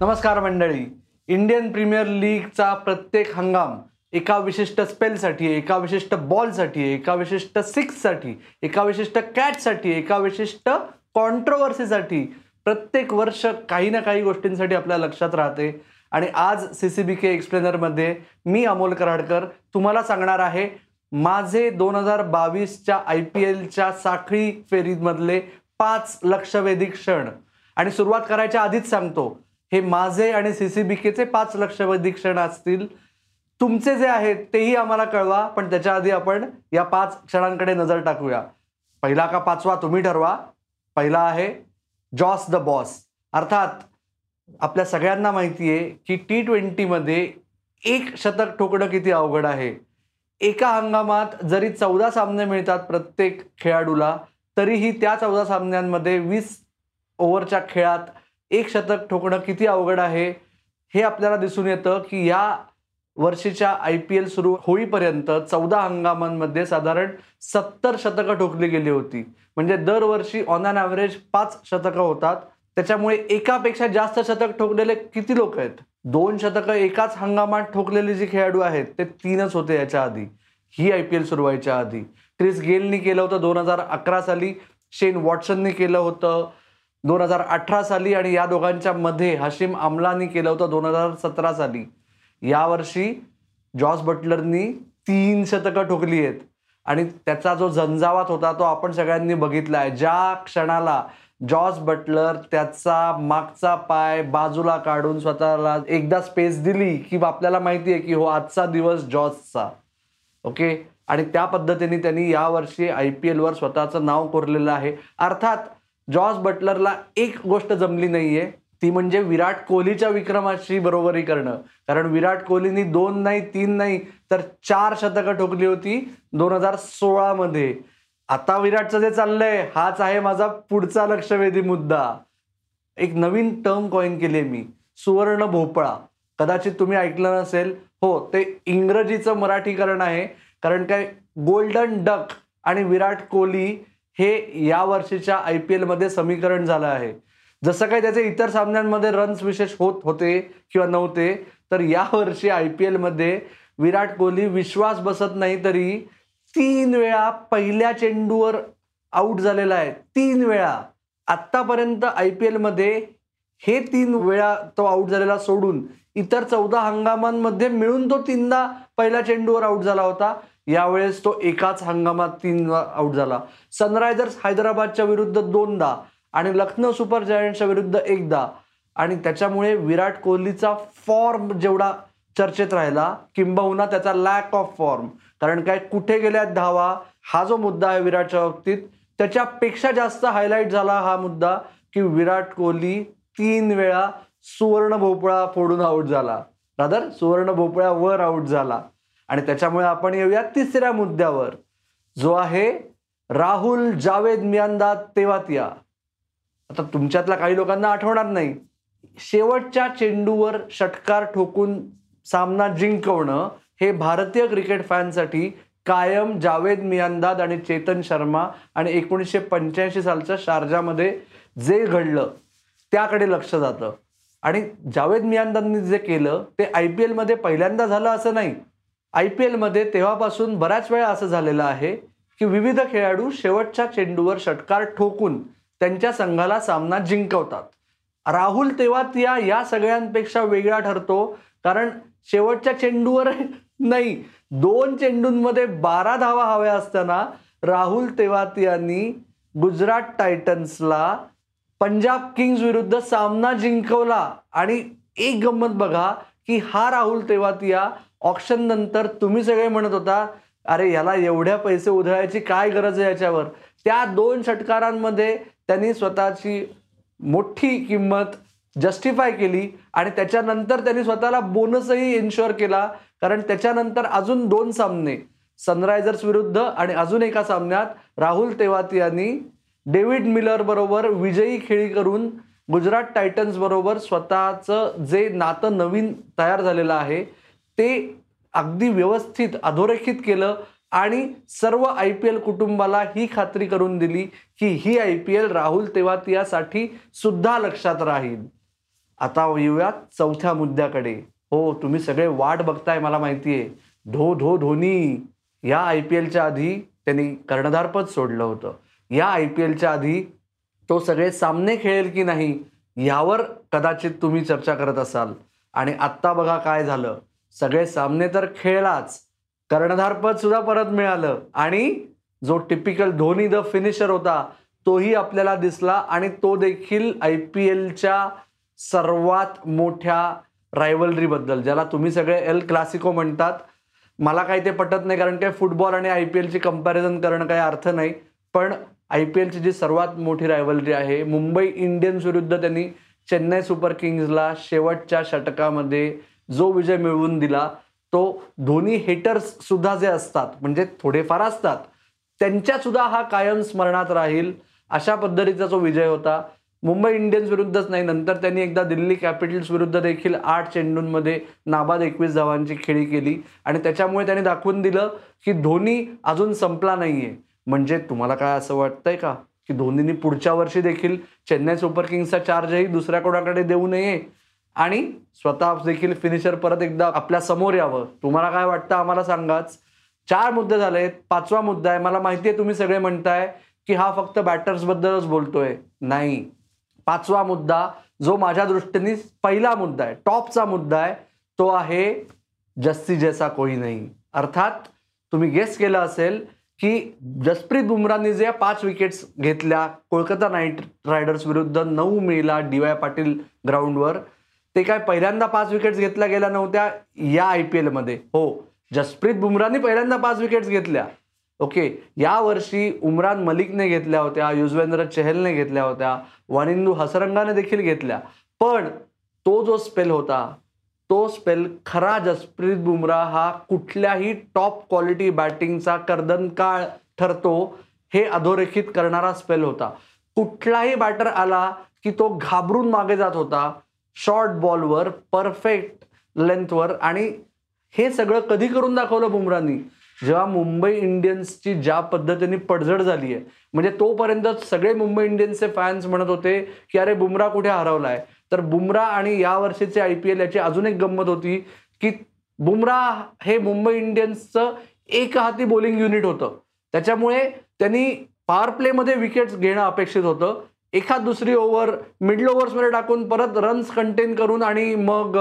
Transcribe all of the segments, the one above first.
नमस्कार मंडळी. Indian premier लीगचा प्रत्येक हंगाम एका विशिष्ट स्पेलसाठी एका विशिष्ट बॉलसाठी एका विशिष्ट सिक्ससाठी एका विशिष्ट कॅचसाठी एका विशिष्ट कॉन्ट्रोवर्सीसाठी प्रत्येक वर्ष काही ना काही गोष्टींसाठी आपल्या लक्षात राहते. आणि आज सी सी बी के एक्सप्लेनरमध्ये मी अमोल कराडकर तुम्हाला सांगणार आहे माझे दोन हजार बावीसच्या आय पी एलच्या साखळी फेरीमधले पाच लक्षवेधी क्षण. आणि सुरुवात करायच्या आधीच सांगतो हे माझे आणि सी सी बी केचे पाच लक्षवेधी क्षण असतील. तुमचे जे आहेत तेही आम्हाला कळवा पण त्याच्या आधी आपण या पाच क्षणांकडे नजर टाकूया. पहिला का पाचवा तुम्ही ठरवा. पहिला आहे जॉस द बॉस. अर्थात आपल्या सगळ्यांना माहिती आहे की टी ट्वेंटीमध्ये एक शतक ठोकणं किती अवघड आहे. एका हंगामात जरी चौदा सामने मिळतात प्रत्येक खेळाडूला तरीही त्या चौदा सामन्यांमध्ये वीस ओव्हरच्या खेळात एक शतक ठोकणं किती अवघड आहे? हे आपल्याला दिसून येतं की या वर्षीच्या आय पी एल सुरू होईपर्यंत चौदा हंगामांमध्ये साधारण सत्तर शतकं ठोकली गेली होती. म्हणजे दरवर्षी ऑन अन ॲव्हरेज पाच शतकं होतात. त्याच्यामुळे एकापेक्षा जास्त शतक ठोकलेले किती लोक आहेत? दोन शतकं एकाच हंगामात ठोकलेले जे खेळाडू आहेत ते तीनच होते याच्या आधी. ही आय पी एल सुरू व्हायच्या आधी. क्रिस गेलनी केलं होतं दोन हजार अकरा साली. शेन वॉटसननी केलं होतं. दोन हजार अठरा साली आणि या दोघांच्या मध्ये हशीम आमलानी केलं होतं दोन हजार सतरा साली. यावर्षी जॉस बटलरनी तीन शतकं ठोकली आहेत. आणि त्याचा जो झंझावात होता तो आपण सगळ्यांनी बघितला आहे ज्या क्षणाला जॉस बटलर त्याचा मागचा पाय बाजूला काढून स्वतःला एकदा स्पेस दिली की आपल्याला माहिती आहे की हो आजचा दिवस जॉसचा. ओके? आणि त्या पद्धतीने त्यांनी यावर्षी आय पी एलवर स्वतःचं नाव कोरलेलं आहे. अर्थात जॉस बटलरला एक गोष्ट जमली नाहीये ती म्हणजे विराट कोहलीच्या विक्रमाशी बरोबरी करणं. कारण विराट कोहलीनी दोन नाही तीन नाही तर चार शतकं ठोकली होती दोन हजार सोळामध्ये. आता विराटचं जे चाललंय हाच आहे माझा पुढचा लक्षवेधी मुद्दा. एक नवीन टर्म कॉईन केली आहे मी सुवर्ण भोपळा. कदाचित तुम्ही ऐकलं नसेल. हो ते इंग्रजीचं मराठीकरण आहे. कारण काय गोल्डन डक आणि विराट कोहली हे या वर्षीच्या आय पी एलमध्ये समीकरण झालं आहे. जसं काही त्याचे इतर सामन्यांमध्ये रन्स विशेष होत होते किंवा नव्हते तर या वर्षी आय पी एलमध्ये विराट कोहली विश्वास बसत नाही तरी तीन वेळा पहिल्या चेंडूवर आऊट झालेला आहे. तीन वेळा. आत्तापर्यंत आय पी एलमध्ये हे तीन वेळा तो आऊट झालेला सोडून इतर चौदा हंगामांमध्ये मिळून तो तीनदा पहिल्या चेंडूवर आऊट झाला होता. यावेळेस तो एकाच हंगामात तीन आऊट झाला. सनरायझर्स हैदराबादच्या विरुद्ध दोनदा आणि लखनौ सुपर जायंट्सच्या विरुद्ध एकदा. आणि त्याच्यामुळे विराट कोहलीचा फॉर्म जेवढा चर्चेत राहिला किंबहुना त्याचा लॅक ऑफ फॉर्म कारण काय कुठे गेल्यात धावा हा जो मुद्दा आहे विराटच्या बाबतीत त्याच्यापेक्षा जास्त हायलाईट झाला हा मुद्दा की विराट कोहली तीन वेळा सुवर्ण भोपळा फोडून आऊट झाला. रादर सुवर्ण भोपळ्यावर आऊट झाला. आणि त्याच्यामुळे आपण येऊया तिसऱ्या मुद्द्यावर जो आहे राहुल जावेद मियांदा तेवातिया. आता तुमच्यातल्या काही लोकांना आठवणार नाही. शेवटच्या चेंडूवर षटकार ठोकून सामना जिंकवणं हे भारतीय क्रिकेट फॅनसाठी कायम जावेद मियांदाद आणि चेतन शर्मा आणि एकोणीसशे पंच्याऐंशी सालच्या शारजामध्ये जे घडलं त्याकडे लक्ष जातं. आणि जावेद मियांदांनी जे केलं ते आय पी एलमध्ये पहिल्यांदा झालं असं नाही. आय पी एलमध्ये तेव्हापासून बऱ्याच वेळा असं झालेलं आहे की विविध खेळाडू शेवटच्या चेंडूवर षटकार ठोकून त्यांच्या संघाला सामना जिंकवतात. राहुल तेवातिया या सगळ्यांपेक्षा वेगळा ठरतो कारण शेवटच्या चेंडूवर नाही दोन चेंडूंमध्ये बारा धावा हव्या असताना राहुल तेवातियांनी गुजरात टायटन्सला पंजाब किंग्ज विरुद्ध सामना जिंकवला. आणि एक गंमत बघा की हा राहुल तेवातिया ऑप्शन नंतर तुम्ही सगळे म्हणत होता अरे याला एवढ्या पैसे उधळायची काय गरज आहे याच्यावर? त्या दोन षटकारांमध्ये त्यांनी स्वतःची मोठी किंमत जस्टिफाय केली आणि त्याच्यानंतर त्यांनी स्वतःला बोनसही इन्शुअर केला. कारण त्याच्यानंतर अजून दोन सामने सनरायझर्स विरुद्ध आणि अजून एका सामन्यात राहुल तेवाती यांनी डेव्हिड मिलर बरोबर विजयी खेळी करून गुजरात टायटन्स बरोबर स्वतःचं जे नातं नवीन तयार झालेलं आहे ते अगदी व्यवस्थित अधोरेखित केलं आणि सर्व आय पी एल कुटुंबाला ही खात्री करून दिली की ही आय पी एल राहुल तेवातियासाठी सुद्धा लक्षात राहील. आता येऊया चौथ्या मुद्द्याकडे. हो तुम्ही सगळे वाट बघताय मला माहिती आहे धो धो धोनी या आय पी एलच्या आधी त्यांनी कर्णधारपद सोडलं होतं. या आय पी एलच्या आधी तो सगळे सामने खेळेल की नाही यावर कदाचित तुम्ही चर्चा करत असाल. आणि आत्ता बघा काय झालं. सगळे सामने तर खेळलाच. कर्णधारपद सुद्धा परत मिळालं. आणि जो टिपिकल धोनी द फिनिशर होता तोही आपल्याला दिसला आणि तो देखील आय पी एलच्या सर्वात मोठ्या रायवलरीबद्दल ज्याला तुम्ही सगळे एल क्लासिको म्हणतात. मला काही ते पटत नाही कारण काय फुटबॉल आणि आय पी एलची कंपॅरिझन करणं काही अर्थ नाही. पण आय पी एलची जी सर्वात मोठी रायवलरी आहे मुंबई इंडियन्स विरुद्ध त्यांनी चेन्नई सुपर किंग्जला शेवटच्या षटकामध्ये जो विजय मिळवून दिला तो धोनी हेटर्स सुद्धा जे असतात म्हणजे थोडेफार असतात त्यांच्या सुद्धा हा कायम स्मरणात राहील अशा पद्धतीचा जो विजय होता. मुंबई इंडियन्स विरुद्धच नाही नंतर त्यांनी एकदा दिल्ली कॅपिटल्स विरुद्ध देखील आठ चेंडूंमध्ये नाबाद एकवीस धावांची खेळी केली आणि त्याच्यामुळे त्यांनी दाखवून दिलं की धोनी अजून संपला नाहीये. म्हणजे तुम्हाला काय असं वाटतंय का? की धोनीने पुढच्या वर्षी देखील चेन्नई सुपर किंग्सचा चार्जही दुसऱ्या कोणाकडे देऊ नये? आणि स्वतः देखील फिनिशर परत एकदा आपल्यासमोर यावं. तुम्हाला काय वाटतं? आम्हाला सांगाच. चार मुद्दे झालेत. पाचवा मुद्दा आहे. मला माहिती आहे तुम्ही सगळे म्हणताय की हा फक्त बॅटर्स बद्दलच बोलतोय. नाही. पाचवा मुद्दा जो माझ्या दृष्टीने पहिला मुद्दा आहे टॉपचा मुद्दा आहे तो आहे जस्सी जैसा कोई नाही. अर्थात तुम्ही गेस केलं असेल की जसप्रीत बुमराहने जे पाच विकेट्स घेतल्या कोलकाता नाईट रायडर्स विरुद्ध नऊ मेला डी वाय पाटील ग्राउंडवर ते काय पहिल्यांदा पाच विकेट्स घेतल्या गेल्या नव्हत्या या आय पी एलमध्ये हो जसप्रीत बुमराहने पहिल्यांदा पाच विकेट्स घेतल्या. ओके या वर्षी उमरान मलिकने घेतल्या होत्या युजवेंद्र चहलने घेतल्या होत्या वानिंदू हसरंगाने देखील घेतल्या. पण तो जो स्पेल होता तो स्पेल खरा जसप्रीत बुमराह हा कुठल्याही टॉप क्वालिटी बॅटिंगचा कर्दनकाळ ठरतो हे अधोरेखित करणारा स्पेल होता. कुठलाही बॅटर आला की तो घाबरून मागे जात होता शॉर्ट बॉलवर परफेक्ट लेंथवर आणि हे सगळं कधी करून दाखवलं बुमरानी जेव्हा मुंबई इंडियन्सची ज्या पद्धतीने पडझड झाली आहे म्हणजे तोपर्यंत सगळे मुंबई इंडियन्सचे फॅन्स म्हणत होते की अरे बुमरा कुठे हरवलाय? तर बुमरा आणि या वर्षीचे आय पी एल याची अजून एक गंमत होती की बुमरा हे मुंबई इंडियन्सचं एक हाती बॉलिंग युनिट होतं. त्याच्यामुळे त्यांनी पॉवर प्लेमध्ये विकेट्स घेणं अपेक्षित होतं. एखाद दुसरी ओव्हर मिडल ओव्हर्समध्ये टाकून परत रन्स कंटेन करून आणि मग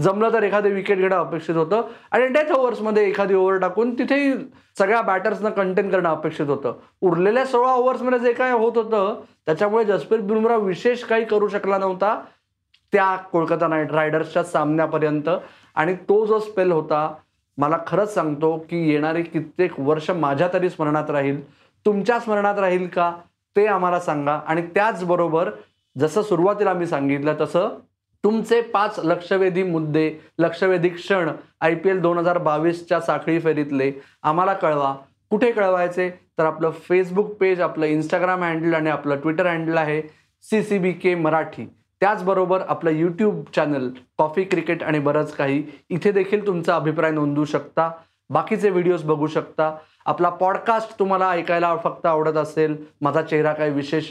जमलं तर एखादे विकेट घेणं अपेक्षित होतं. आणि डेथ ओव्हर्समध्ये एखादी ओव्हर टाकून तिथेही सगळ्या बॅटर्सनं कंटेन करणं अपेक्षित होतं. उरलेल्या सोळा ओव्हर्समध्ये जे काय होत होतं त्याच्यामुळे जसप्रीत बुमरा विशेष काही करू शकला नव्हता. त्या कोलकाता नाईट रायडर्सच्या सामन्यापर्यंत. आणि तो जो स्पेल होता मला खरंच सांगतो की येणारे कित्येक वर्ष माझ्या तरी स्मरणात राहील. तुमच्या स्मरणात राहील का ते आम्हाला सांगा. आणि त्याचबरोबर जसं सुरुवातीला मी सांगितलं तसं तुमचे पाच लक्षवेधी मुद्दे लक्षवेधी क्षण आय पी एल दोन हजार बावीसच्या साखळी फेरीतले आम्हाला कळवा. कुठे कळवायचे? तर आपलं फेसबुक पेज आपलं इंस्टाग्राम हँडल आणि आपलं ट्विटर हँडल आहे C C B K Marathi. त्याचबरोबर आपलं यूट्यूब चॅनल कॉफी क्रिकेट आणि बरंच काही इथे देखील तुमचा अभिप्राय नोंदवू शकता. बाकीचे व्हिडिओज बघू शकता. आपला पॉडकास्ट तुम्हाला ऐकायला फक्त आवडत असेल माझा चेहरा काही विशेष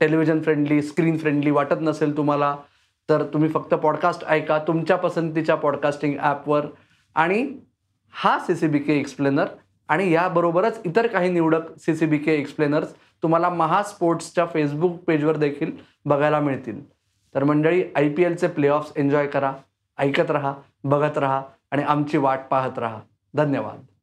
टेलिव्हिजन फ्रेंडली स्क्रीन फ्रेंडली वाटत नसेल तुम्हाला तर तुम्ही फक्त पॉडकास्ट ऐका तुमच्या पसंतीच्या पॉडकास्टिंग ॲपवर आणि हा C C B K explainer आणि याबरोबरच इतर काही निवडक C C B K explainers तुम्हाला महा स्पोर्ट्सच्या फेसबुक पेजवर देखील बघायला मिळतील. तर मंडळी आय पी एलचे प्लेऑफ्स एन्जॉय करा ऐकत राहा बघत राहा आणि आमची वाट पाहत राहा. धन्यवाद.